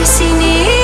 Annesinin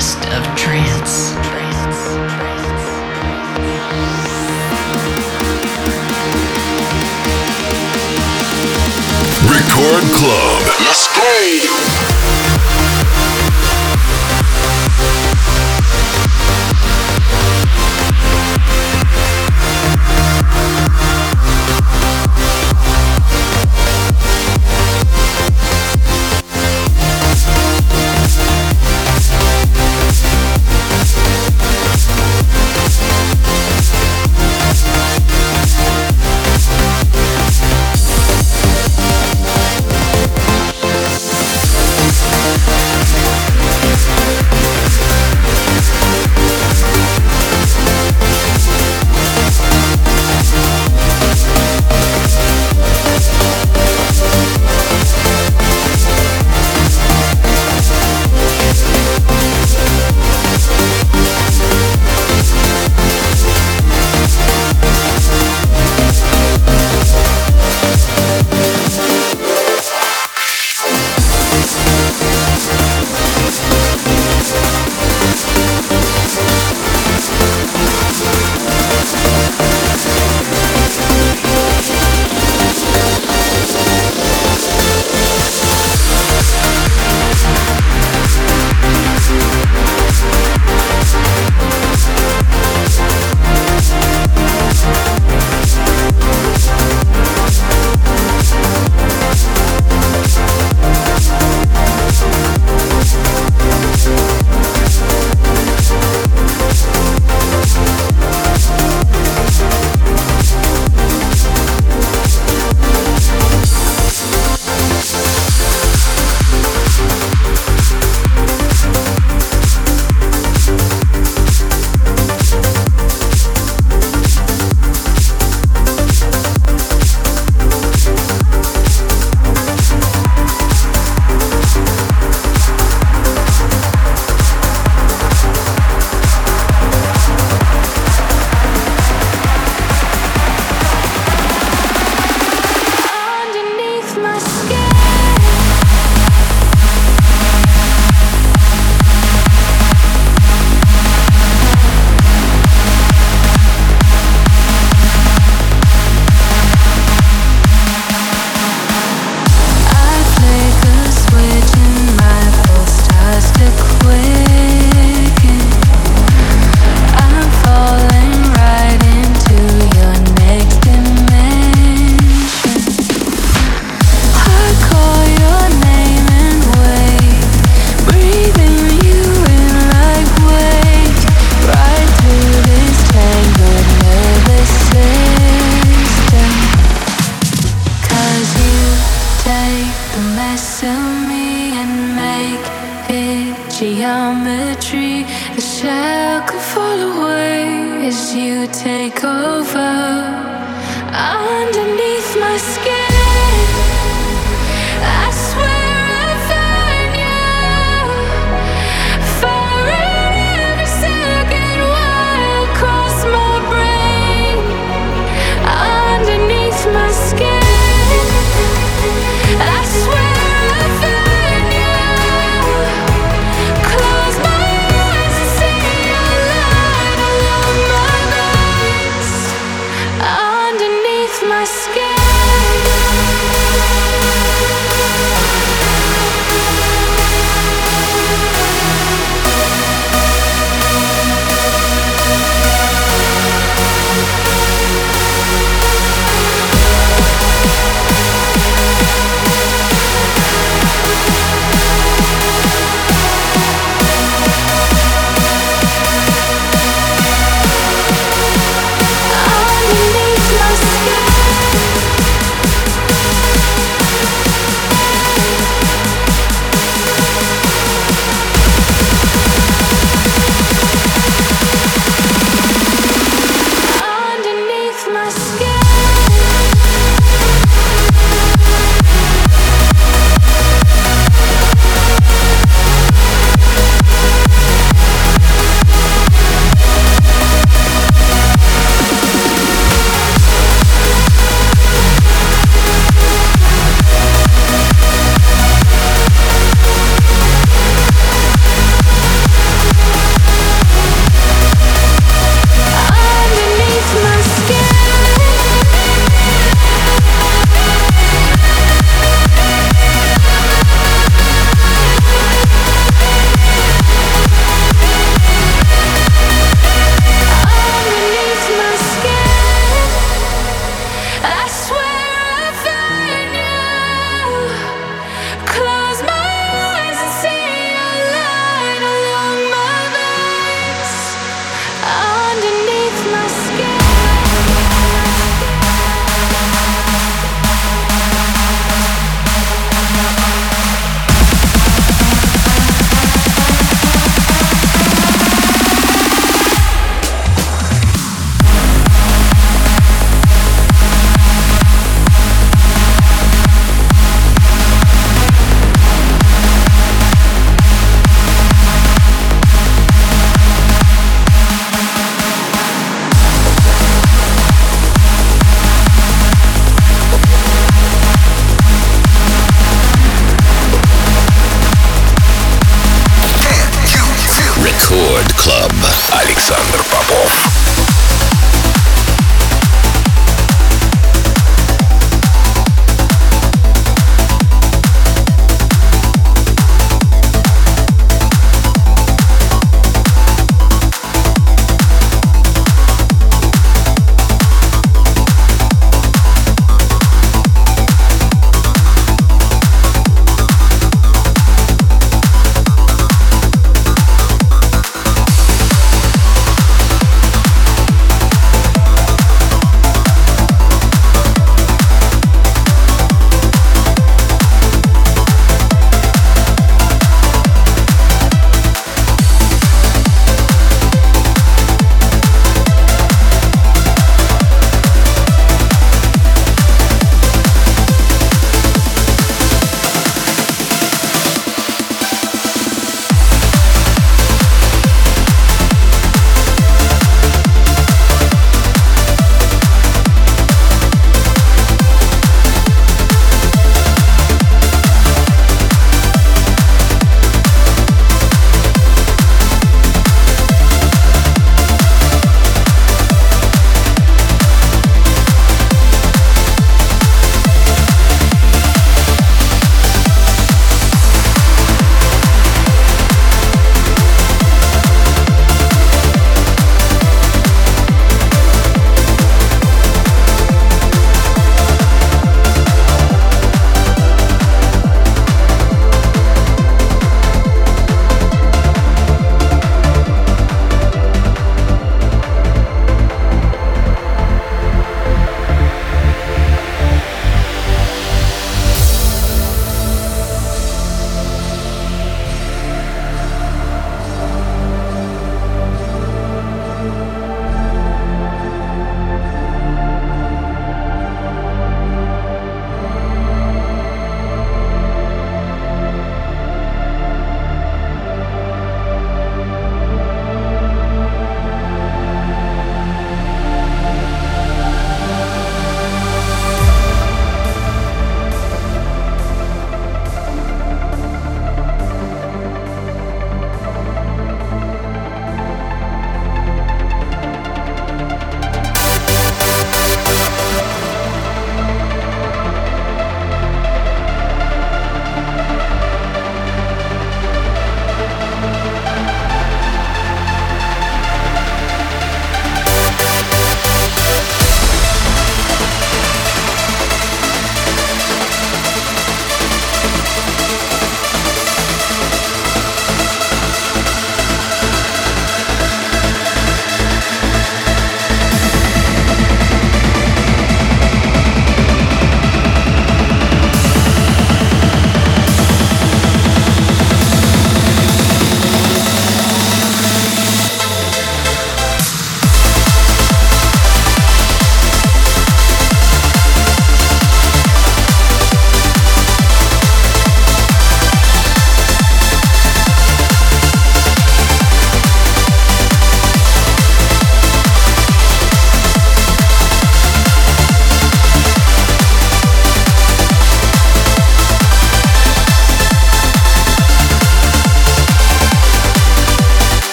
best of trance. Record Club. Let's go.